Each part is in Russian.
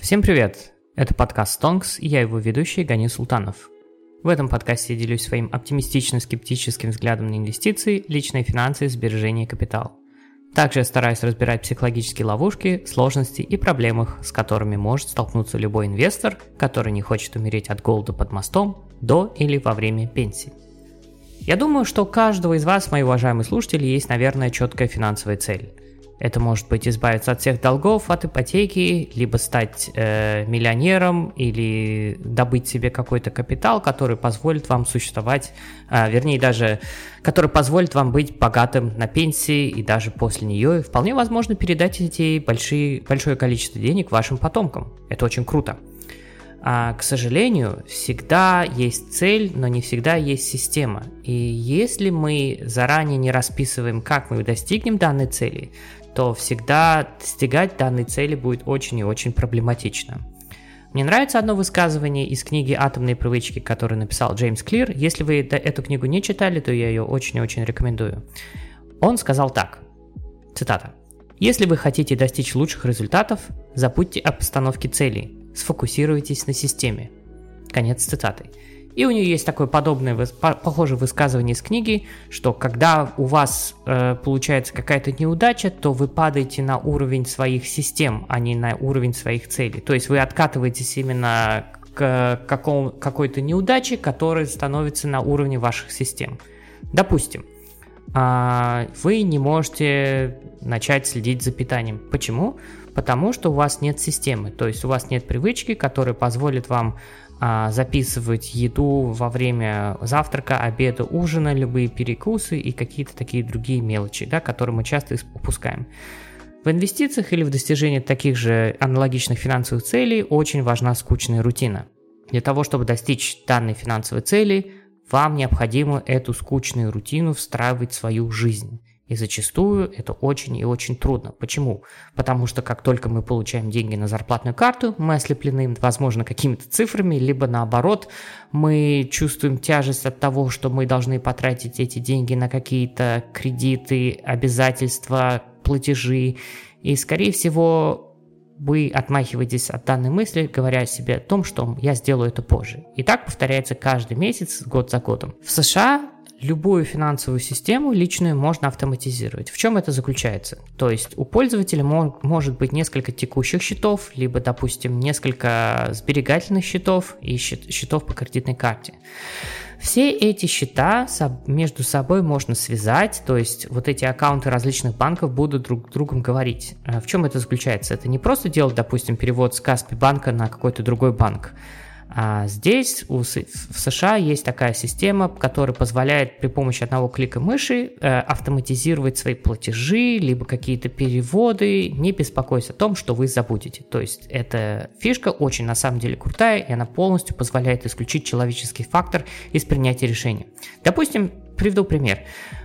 Всем привет! Это подкаст Тонкс, и я его ведущий Гани Султанов. В этом подкасте я делюсь своим оптимистично-скептическим взглядом на инвестиции, личные финансы, сбережения и капитал. Также я стараюсь разбирать психологические ловушки, сложности и проблемы, с которыми может столкнуться любой инвестор, который не хочет умереть от голода под мостом до или во время пенсии. Я думаю, что у каждого из вас, мои уважаемые слушатели, есть, наверное, четкая финансовая цель – это может быть избавиться от всех долгов, от ипотеки, либо стать э, миллионером или добыть себе какой-то капитал, который позволит вам существовать, э, вернее даже, который позволит вам быть богатым на пенсии и даже после нее. И вполне возможно передать эти большие, большое количество денег вашим потомкам. Это очень круто. А, к сожалению, всегда есть цель, но не всегда есть система. И если мы заранее не расписываем, как мы достигнем данной цели, то всегда достигать данной цели будет очень и очень проблематично. Мне нравится одно высказывание из книги «Атомные привычки», которую написал Джеймс Клир. Если вы эту книгу не читали, то я ее очень и очень рекомендую. Он сказал так, цитата. «Если вы хотите достичь лучших результатов, забудьте о постановке целей, сфокусируйтесь на системе». Конец цитаты. И у нее есть такое подобное, похожее высказывание из книги, что когда у вас э, получается какая-то неудача, то вы падаете на уровень своих систем, а не на уровень своих целей. То есть вы откатываетесь именно к какому, какой-то неудаче, которая становится на уровне ваших систем. Допустим, э, вы не можете начать следить за питанием. Почему? Потому что у вас нет системы, то есть у вас нет привычки, которая позволит вам а, записывать еду во время завтрака, обеда, ужина, любые перекусы и какие-то такие другие мелочи, да, которые мы часто упускаем. В инвестициях или в достижении таких же аналогичных финансовых целей очень важна скучная рутина. Для того, чтобы достичь данной финансовой цели, вам необходимо эту скучную рутину встраивать в свою жизнь. И зачастую это очень и очень трудно. Почему? Потому что как только мы получаем деньги на зарплатную карту, мы ослеплены, возможно, какими-то цифрами, либо наоборот, мы чувствуем тяжесть от того, что мы должны потратить эти деньги на какие-то кредиты, обязательства, платежи. И, скорее всего, вы отмахиваетесь от данной мысли, говоря себе о том, что я сделаю это позже. И так повторяется каждый месяц, год за годом. В США любую финансовую систему личную можно автоматизировать. В чем это заключается? То есть у пользователя мо- может быть несколько текущих счетов, либо, допустим, несколько сберегательных счетов и счет- счетов по кредитной карте. Все эти счета между собой можно связать, то есть вот эти аккаунты различных банков будут друг с другом говорить. Э, в чем это заключается? Это не просто делать, допустим, перевод с Каспи банка на какой-то другой банк. А здесь у, в США есть такая система, которая позволяет при помощи одного клика мыши э, автоматизировать свои платежи, либо какие-то переводы, не беспокоясь о том, что вы забудете. То есть эта фишка очень на самом деле крутая, и она полностью позволяет исключить человеческий фактор из принятия решения. Допустим, приведу пример.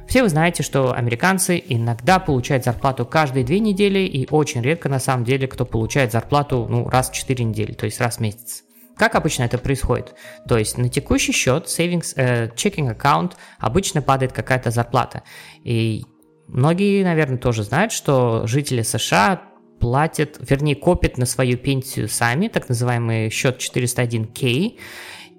Все вы знаете, что американцы иногда получают зарплату каждые две недели, и очень редко на самом деле кто получает зарплату ну, раз в четыре недели, то есть раз в месяц. Как обычно это происходит? То есть на текущий счет, savings, э, checking аккаунт, обычно падает какая-то зарплата. И многие, наверное, тоже знают, что жители США платят, вернее, копят на свою пенсию сами, так называемый счет 401k,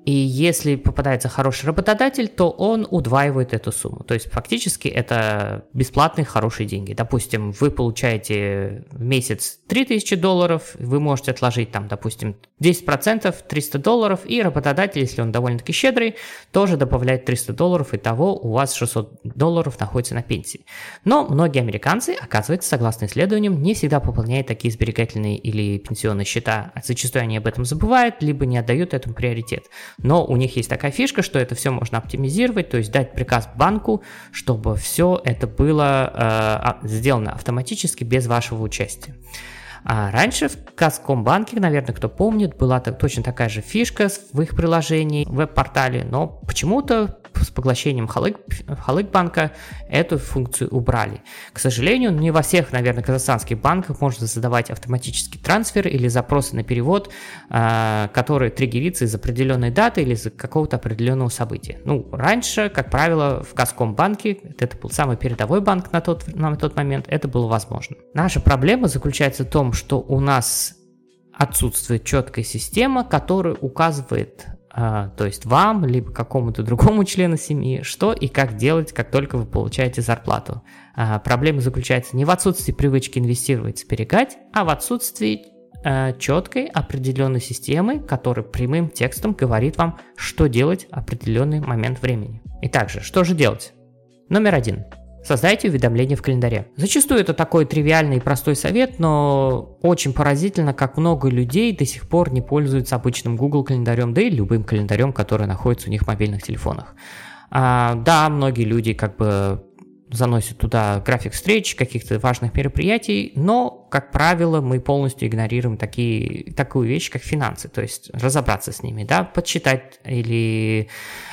и если попадается хороший работодатель, то он удваивает эту сумму. То есть фактически это бесплатные хорошие деньги. Допустим, вы получаете в месяц 3000 долларов, вы можете отложить там, допустим, 10%, 300 долларов, и работодатель, если он довольно-таки щедрый, тоже добавляет 300 долларов, и того у вас 600 долларов находится на пенсии. Но многие американцы, оказывается, согласно исследованиям, не всегда пополняют такие сберегательные или пенсионные счета. Зачастую они об этом забывают, либо не отдают этому приоритет. Но у них есть такая фишка, что это все можно оптимизировать, то есть дать приказ банку, чтобы все это было э, а, сделано автоматически без вашего участия. А раньше в Газкомбанке, наверное, кто помнит, была точно такая же фишка в их приложении, в веб-портале, но почему-то с поглощением Халык, банка эту функцию убрали. К сожалению, не во всех, наверное, казахстанских банках можно задавать автоматический трансфер или запросы на перевод, э, который триггерится из определенной даты или из какого-то определенного события. Ну, раньше, как правило, в Газкомбанке, это был самый передовой банк на тот, на тот момент, это было возможно. Наша проблема заключается в том, что у нас отсутствует четкая система, которая указывает а, то есть вам, либо какому-то другому члену семьи, что и как делать, как только вы получаете зарплату. А, проблема заключается не в отсутствии привычки инвестировать, сберегать, а в отсутствии а, четкой определенной системы, которая прямым текстом говорит вам, что делать в определенный момент времени. Итак же, что же делать? Номер один. Создайте уведомления в календаре. Зачастую это такой тривиальный и простой совет, но очень поразительно, как много людей до сих пор не пользуются обычным Google календарем, да и любым календарем, который находится у них в мобильных телефонах. А, да, многие люди как бы заносит туда график встреч, каких-то важных мероприятий, но, как правило, мы полностью игнорируем такие, такую вещь, как финансы, то есть разобраться с ними, да, подсчитать или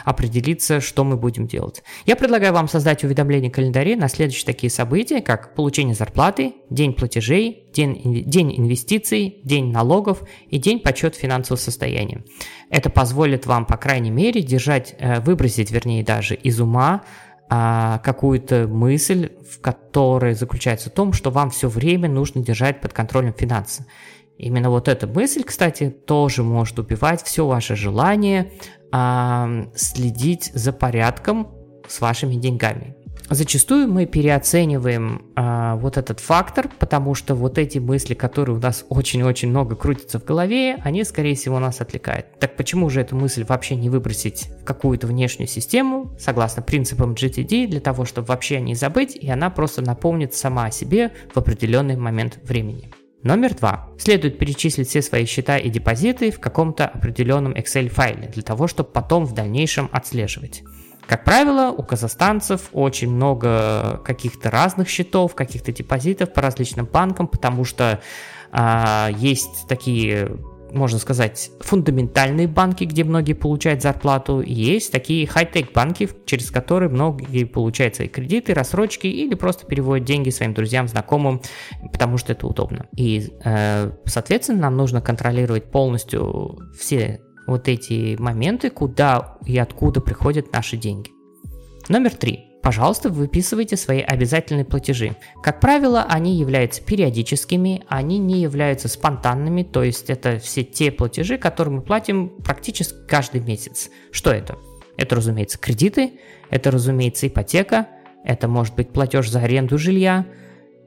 определиться, что мы будем делать. Я предлагаю вам создать уведомление календаре на следующие такие события, как получение зарплаты, день платежей, день, день инвестиций, день налогов и день подсчет финансового состояния. Это позволит вам, по крайней мере, держать, э, выбросить, вернее, даже из ума а, какую-то мысль, в которой заключается в том, что вам все время нужно держать под контролем финансы. Именно вот эта мысль, кстати, тоже может убивать все ваше желание а, следить за порядком с вашими деньгами. Зачастую мы переоцениваем а, вот этот фактор, потому что вот эти мысли, которые у нас очень-очень много крутятся в голове, они, скорее всего, нас отвлекают. Так почему же эту мысль вообще не выбросить в какую-то внешнюю систему, согласно принципам GTD, для того, чтобы вообще не забыть, и она просто напомнит сама о себе в определенный момент времени. Номер два. Следует перечислить все свои счета и депозиты в каком-то определенном Excel файле, для того, чтобы потом в дальнейшем отслеживать. Как правило, у казахстанцев очень много каких-то разных счетов, каких-то депозитов по различным банкам, потому что а, есть такие можно сказать, фундаментальные банки, где многие получают зарплату, и есть такие хай-тек банки, через которые многие получают свои кредиты, рассрочки или просто переводят деньги своим друзьям, знакомым, потому что это удобно. И, э, соответственно, нам нужно контролировать полностью все вот эти моменты, куда и откуда приходят наши деньги. Номер три. Пожалуйста, выписывайте свои обязательные платежи. Как правило, они являются периодическими, они не являются спонтанными, то есть это все те платежи, которые мы платим практически каждый месяц. Что это? Это, разумеется, кредиты, это, разумеется, ипотека, это может быть платеж за аренду жилья,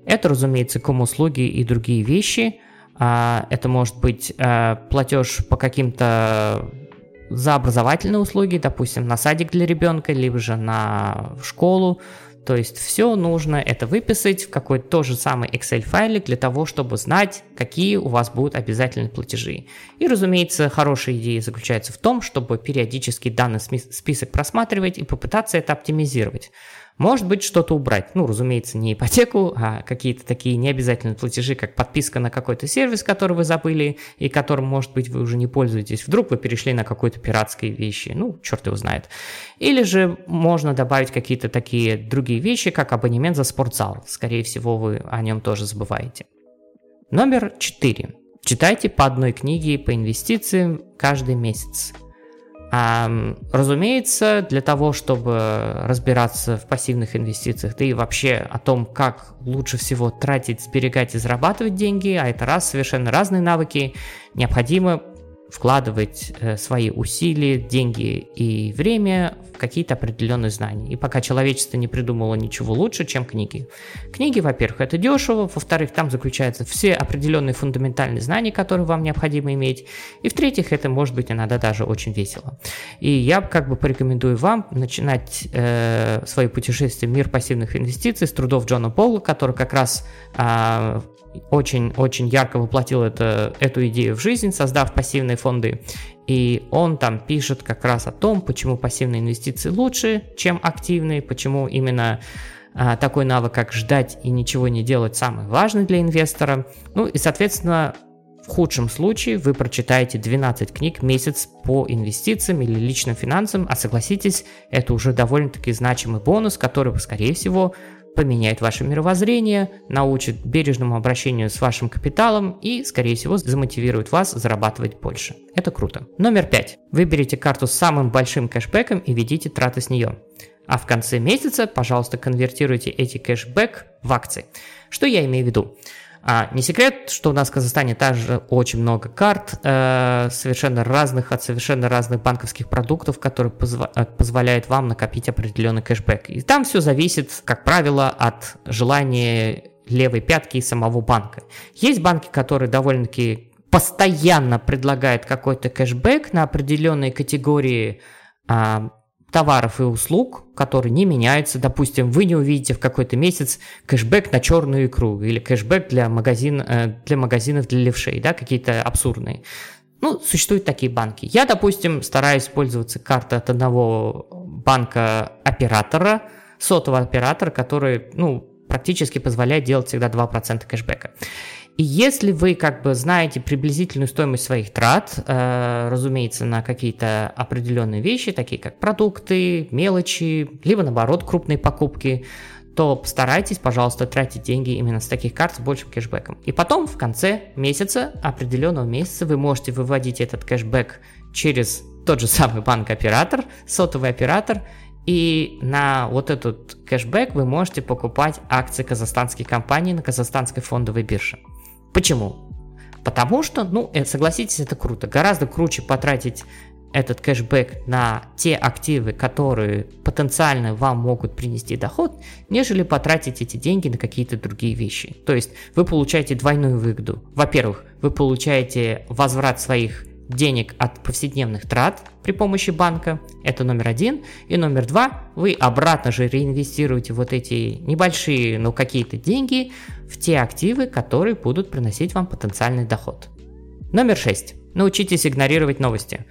это, разумеется, ком-услуги и другие вещи – это может быть э, платеж по каким-то за образовательные услуги, допустим, на садик для ребенка, либо же на школу. То есть все нужно это выписать в какой-то тот же самый Excel файлик для того, чтобы знать, какие у вас будут обязательные платежи. И, разумеется, хорошая идея заключается в том, чтобы периодически данный список просматривать и попытаться это оптимизировать. Может быть, что-то убрать. Ну, разумеется, не ипотеку, а какие-то такие необязательные платежи, как подписка на какой-то сервис, который вы забыли, и которым, может быть, вы уже не пользуетесь. Вдруг вы перешли на какой-то пиратские вещи. Ну, черт его знает. Или же можно добавить какие-то такие другие вещи, как абонемент за спортзал. Скорее всего, вы о нем тоже забываете. Номер 4. Читайте по одной книге по инвестициям каждый месяц. Разумеется, для того, чтобы разбираться в пассивных инвестициях, да и вообще о том, как лучше всего тратить, сберегать и зарабатывать деньги, а это раз совершенно разные навыки, необходимо вкладывать э, свои усилия, деньги и время какие-то определенные знания. И пока человечество не придумало ничего лучше, чем книги. Книги, во-первых, это дешево, во-вторых, там заключаются все определенные фундаментальные знания, которые вам необходимо иметь, и в-третьих, это может быть иногда даже очень весело. И я как бы порекомендую вам начинать э, свое путешествие в мир пассивных инвестиций с трудов Джона Пола, который как раз э, очень-очень ярко воплотил это, эту идею в жизнь, создав пассивные фонды. И он там пишет как раз о том, почему пассивные инвестиции лучше, чем активные, почему именно а, такой навык, как ждать и ничего не делать, самый важный для инвестора. Ну и, соответственно, в худшем случае вы прочитаете 12 книг месяц по инвестициям или личным финансам, а согласитесь, это уже довольно-таки значимый бонус, который, скорее всего, поменяет ваше мировоззрение, научит бережному обращению с вашим капиталом и, скорее всего, замотивирует вас зарабатывать больше. Это круто. Номер пять. Выберите карту с самым большим кэшбэком и ведите траты с нее. А в конце месяца, пожалуйста, конвертируйте эти кэшбэк в акции. Что я имею в виду? А, не секрет, что у нас в Казахстане также очень много карт, э, совершенно разных, от совершенно разных банковских продуктов, которые позва- э, позволяют вам накопить определенный кэшбэк. И там все зависит, как правило, от желания левой пятки и самого банка. Есть банки, которые довольно-таки постоянно предлагают какой-то кэшбэк на определенные категории а, товаров и услуг, которые не меняются. Допустим, вы не увидите в какой-то месяц кэшбэк на черную икру или кэшбэк для, магазин, э, для магазинов для левшей, да, какие-то абсурдные. Ну, существуют такие банки. Я, допустим, стараюсь пользоваться картой от одного банка-оператора, сотового оператора, который, ну, практически позволяет делать всегда 2% кэшбэка. И если вы как бы знаете приблизительную стоимость своих трат, э, разумеется, на какие-то определенные вещи, такие как продукты, мелочи, либо наоборот крупные покупки, то постарайтесь, пожалуйста, тратить деньги именно с таких карт с большим кэшбэком. И потом в конце месяца, определенного месяца, вы можете выводить этот кэшбэк через тот же самый банк-оператор, сотовый оператор, и на вот этот кэшбэк вы можете покупать акции казахстанских компаний на казахстанской фондовой бирже. Почему? Потому что, ну, э, согласитесь, это круто. Гораздо круче потратить этот кэшбэк на те активы, которые потенциально вам могут принести доход, нежели потратить эти деньги на какие-то другие вещи. То есть вы получаете двойную выгоду. Во-первых, вы получаете возврат своих денег от повседневных трат при помощи банка, это номер один. И номер два, вы обратно же реинвестируете вот эти небольшие, но какие-то деньги в те активы, которые будут приносить вам потенциальный доход. Номер шесть. Научитесь игнорировать новости.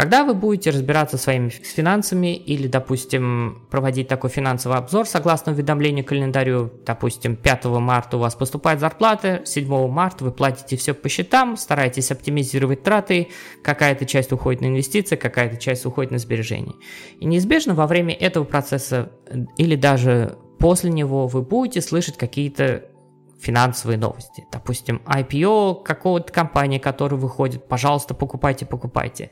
Когда вы будете разбираться своими финансами или, допустим, проводить такой финансовый обзор, согласно уведомлению календарю, допустим, 5 марта у вас поступает зарплата, 7 марта вы платите все по счетам, стараетесь оптимизировать траты, какая-то часть уходит на инвестиции, какая-то часть уходит на сбережения. И неизбежно во время этого процесса или даже после него вы будете слышать какие-то финансовые новости. Допустим, IPO какого-то компании, которая выходит, пожалуйста, покупайте, покупайте.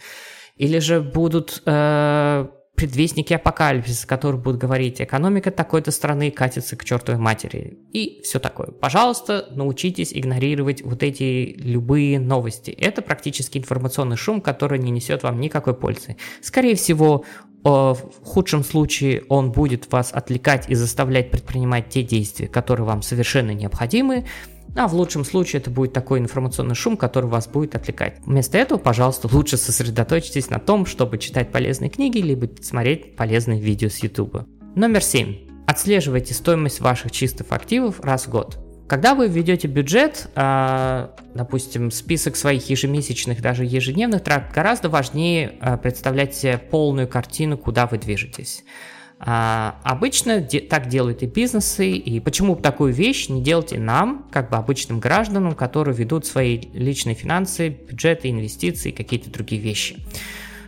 Или же будут э, предвестники апокалипсиса, которые будут говорить, экономика такой-то страны катится к чертовой матери. И все такое. Пожалуйста, научитесь игнорировать вот эти любые новости. Это практически информационный шум, который не несет вам никакой пользы. Скорее всего, в худшем случае он будет вас отвлекать и заставлять предпринимать те действия, которые вам совершенно необходимы, а в лучшем случае это будет такой информационный шум, который вас будет отвлекать. Вместо этого, пожалуйста, лучше сосредоточьтесь на том, чтобы читать полезные книги, либо смотреть полезные видео с YouTube. Номер 7. Отслеживайте стоимость ваших чистых активов раз в год. Когда вы введете бюджет, а, допустим, список своих ежемесячных, даже ежедневных трат, гораздо важнее а, представлять себе полную картину, куда вы движетесь. А, обычно де- так делают и бизнесы, и почему такую вещь не делать и нам, как бы обычным гражданам, которые ведут свои личные финансы, бюджеты, инвестиции и какие-то другие вещи.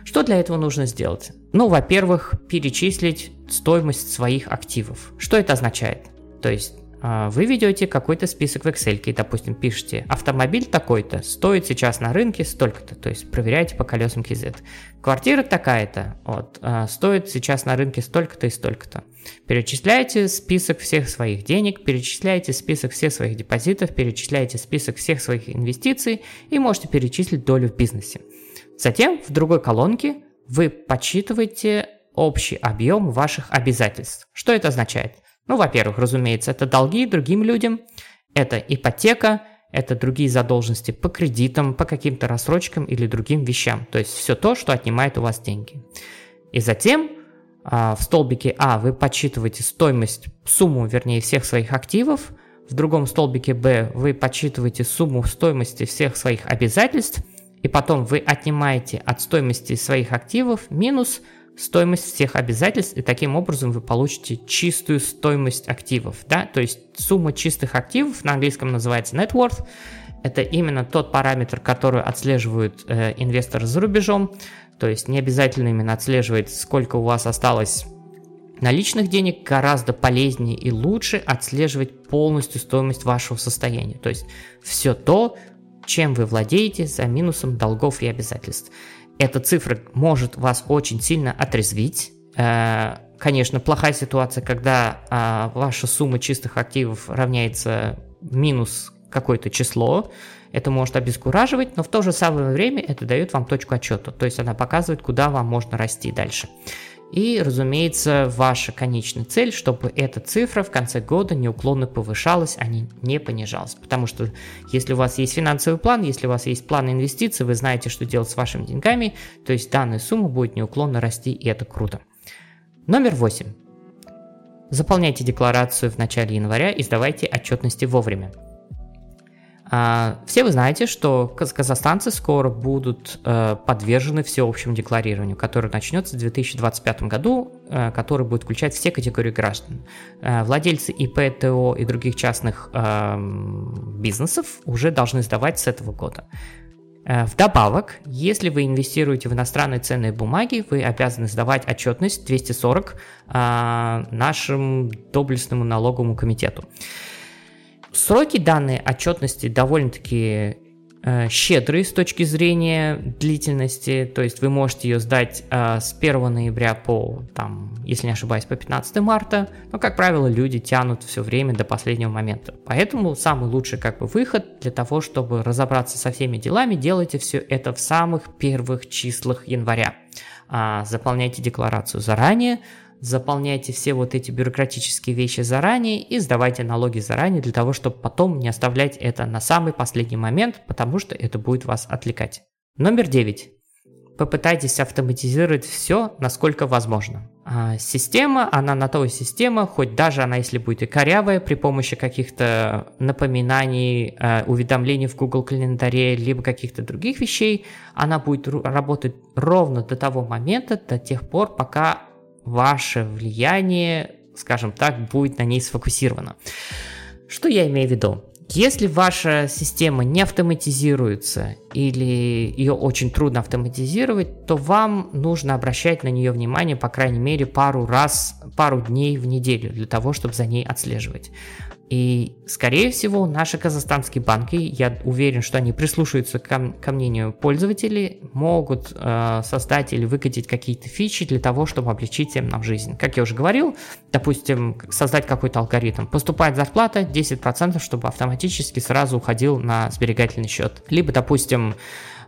Что для этого нужно сделать? Ну, во-первых, перечислить стоимость своих активов. Что это означает? То есть вы ведете какой-то список в Excel, и, допустим, пишете, автомобиль такой-то стоит сейчас на рынке столько-то, то есть проверяете по колесам KZ. Квартира такая-то, вот, а, стоит сейчас на рынке столько-то и столько-то. Перечисляете список всех своих денег, перечисляете список всех своих депозитов, перечисляете список всех своих инвестиций и можете перечислить долю в бизнесе. Затем в другой колонке вы подсчитываете общий объем ваших обязательств. Что это означает? Ну, во-первых, разумеется, это долги другим людям, это ипотека, это другие задолженности по кредитам, по каким-то рассрочкам или другим вещам. То есть все то, что отнимает у вас деньги. И затем а, в столбике А вы подсчитываете стоимость, сумму, вернее, всех своих активов. В другом столбике Б вы подсчитываете сумму стоимости всех своих обязательств. И потом вы отнимаете от стоимости своих активов минус стоимость всех обязательств, и таким образом вы получите чистую стоимость активов, да, то есть сумма чистых активов на английском называется net worth, это именно тот параметр, который отслеживают э, инвесторы за рубежом, то есть не обязательно именно отслеживать, сколько у вас осталось наличных денег, гораздо полезнее и лучше отслеживать полностью стоимость вашего состояния, то есть все то, чем вы владеете за минусом долгов и обязательств эта цифра может вас очень сильно отрезвить. Э, конечно, плохая ситуация, когда а, ваша сумма чистых активов равняется минус какое-то число, это может обескураживать, но в то же самое время это дает вам точку отчета, то есть она показывает, куда вам можно расти дальше. И, разумеется, ваша конечная цель, чтобы эта цифра в конце года неуклонно повышалась, а не, понижалась. Потому что если у вас есть финансовый план, если у вас есть план инвестиций, вы знаете, что делать с вашими деньгами, то есть данная сумма будет неуклонно расти, и это круто. Номер восемь. Заполняйте декларацию в начале января и сдавайте отчетности вовремя. А, все вы знаете, что казахстанцы скоро будут э, подвержены всеобщему декларированию, которое начнется в 2025 году, э, который будет включать все категории граждан. Э, владельцы ИП, ТО и других частных бизнесов уже должны сдавать с этого года. Вдобавок, если вы инвестируете в иностранные ценные бумаги, вы обязаны сдавать отчетность 240 нашему доблестному налоговому комитету. Сроки данной отчетности довольно-таки э, щедрые с точки зрения длительности, то есть вы можете ее сдать э, с 1 ноября по, там, если не ошибаюсь, по 15 марта, но, как правило, люди тянут все время до последнего момента. Поэтому самый лучший как бы выход для того, чтобы разобраться со всеми делами, делайте все это в самых первых числах января. А, заполняйте декларацию заранее, заполняйте все вот эти бюрократические вещи заранее и сдавайте налоги заранее для того, чтобы потом не оставлять это на самый последний момент, потому что это будет вас отвлекать. Номер 9. Попытайтесь автоматизировать все, насколько возможно. А система, она на то и система, хоть даже она, если будет и корявая, при помощи каких-то напоминаний, э, уведомлений в Google календаре, либо каких-то других вещей, она будет работать ровно до того момента, до тех пор, пока ваше влияние, скажем так, будет на ней сфокусировано. Что я имею в виду? Если ваша система не автоматизируется или ее очень трудно автоматизировать, то вам нужно обращать на нее внимание, по крайней мере, пару раз, пару дней в неделю для того, чтобы за ней отслеживать. И, скорее всего, наши казахстанские банки, я уверен, что они прислушаются ко, ко мнению пользователей, могут э, создать или выкатить какие-то фичи для того, чтобы облегчить им нам жизнь. Как я уже говорил, допустим, создать какой-то алгоритм. Поступает зарплата 10%, чтобы автоматически сразу уходил на сберегательный счет. Либо, допустим,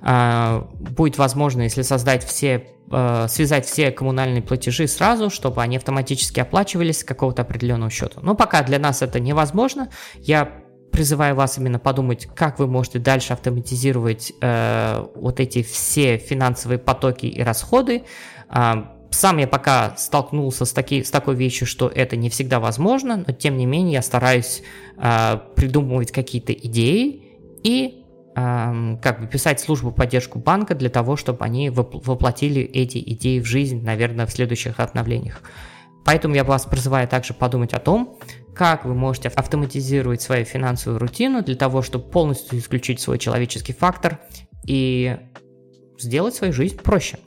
будет возможно, если создать все Э, связать все коммунальные платежи сразу, чтобы они автоматически оплачивались с какого-то определенного счета. Но пока для нас это невозможно. Я призываю вас именно подумать, как вы можете дальше автоматизировать э, вот эти все финансовые потоки и расходы. Э, сам я пока столкнулся с, таки, с такой вещью, что это не всегда возможно, но тем не менее я стараюсь э, придумывать какие-то идеи и как бы писать службу поддержку банка для того, чтобы они воплотили эти идеи в жизнь, наверное, в следующих обновлениях. Поэтому я вас призываю также подумать о том, как вы можете автоматизировать свою финансовую рутину для того, чтобы полностью исключить свой человеческий фактор и сделать свою жизнь проще.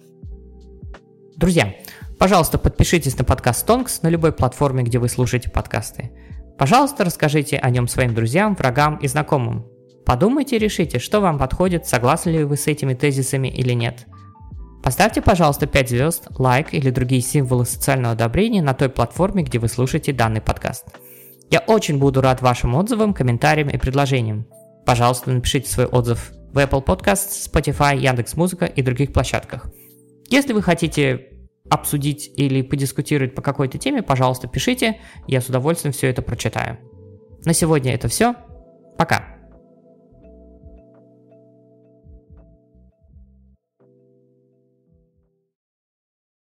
Друзья, пожалуйста, подпишитесь на подкаст Тонкс на любой платформе, где вы слушаете подкасты. Пожалуйста, расскажите о нем своим друзьям, врагам и знакомым. Подумайте и решите, что вам подходит, согласны ли вы с этими тезисами или нет. Поставьте, пожалуйста, 5 звезд, лайк или другие символы социального одобрения на той платформе, где вы слушаете данный подкаст. Я очень буду рад вашим отзывам, комментариям и предложениям. Пожалуйста, напишите свой отзыв в Apple Podcasts, Spotify, Яндекс.Музыка и других площадках. Если вы хотите обсудить или подискутировать по какой-то теме, пожалуйста, пишите, я с удовольствием все это прочитаю. На сегодня это все. Пока.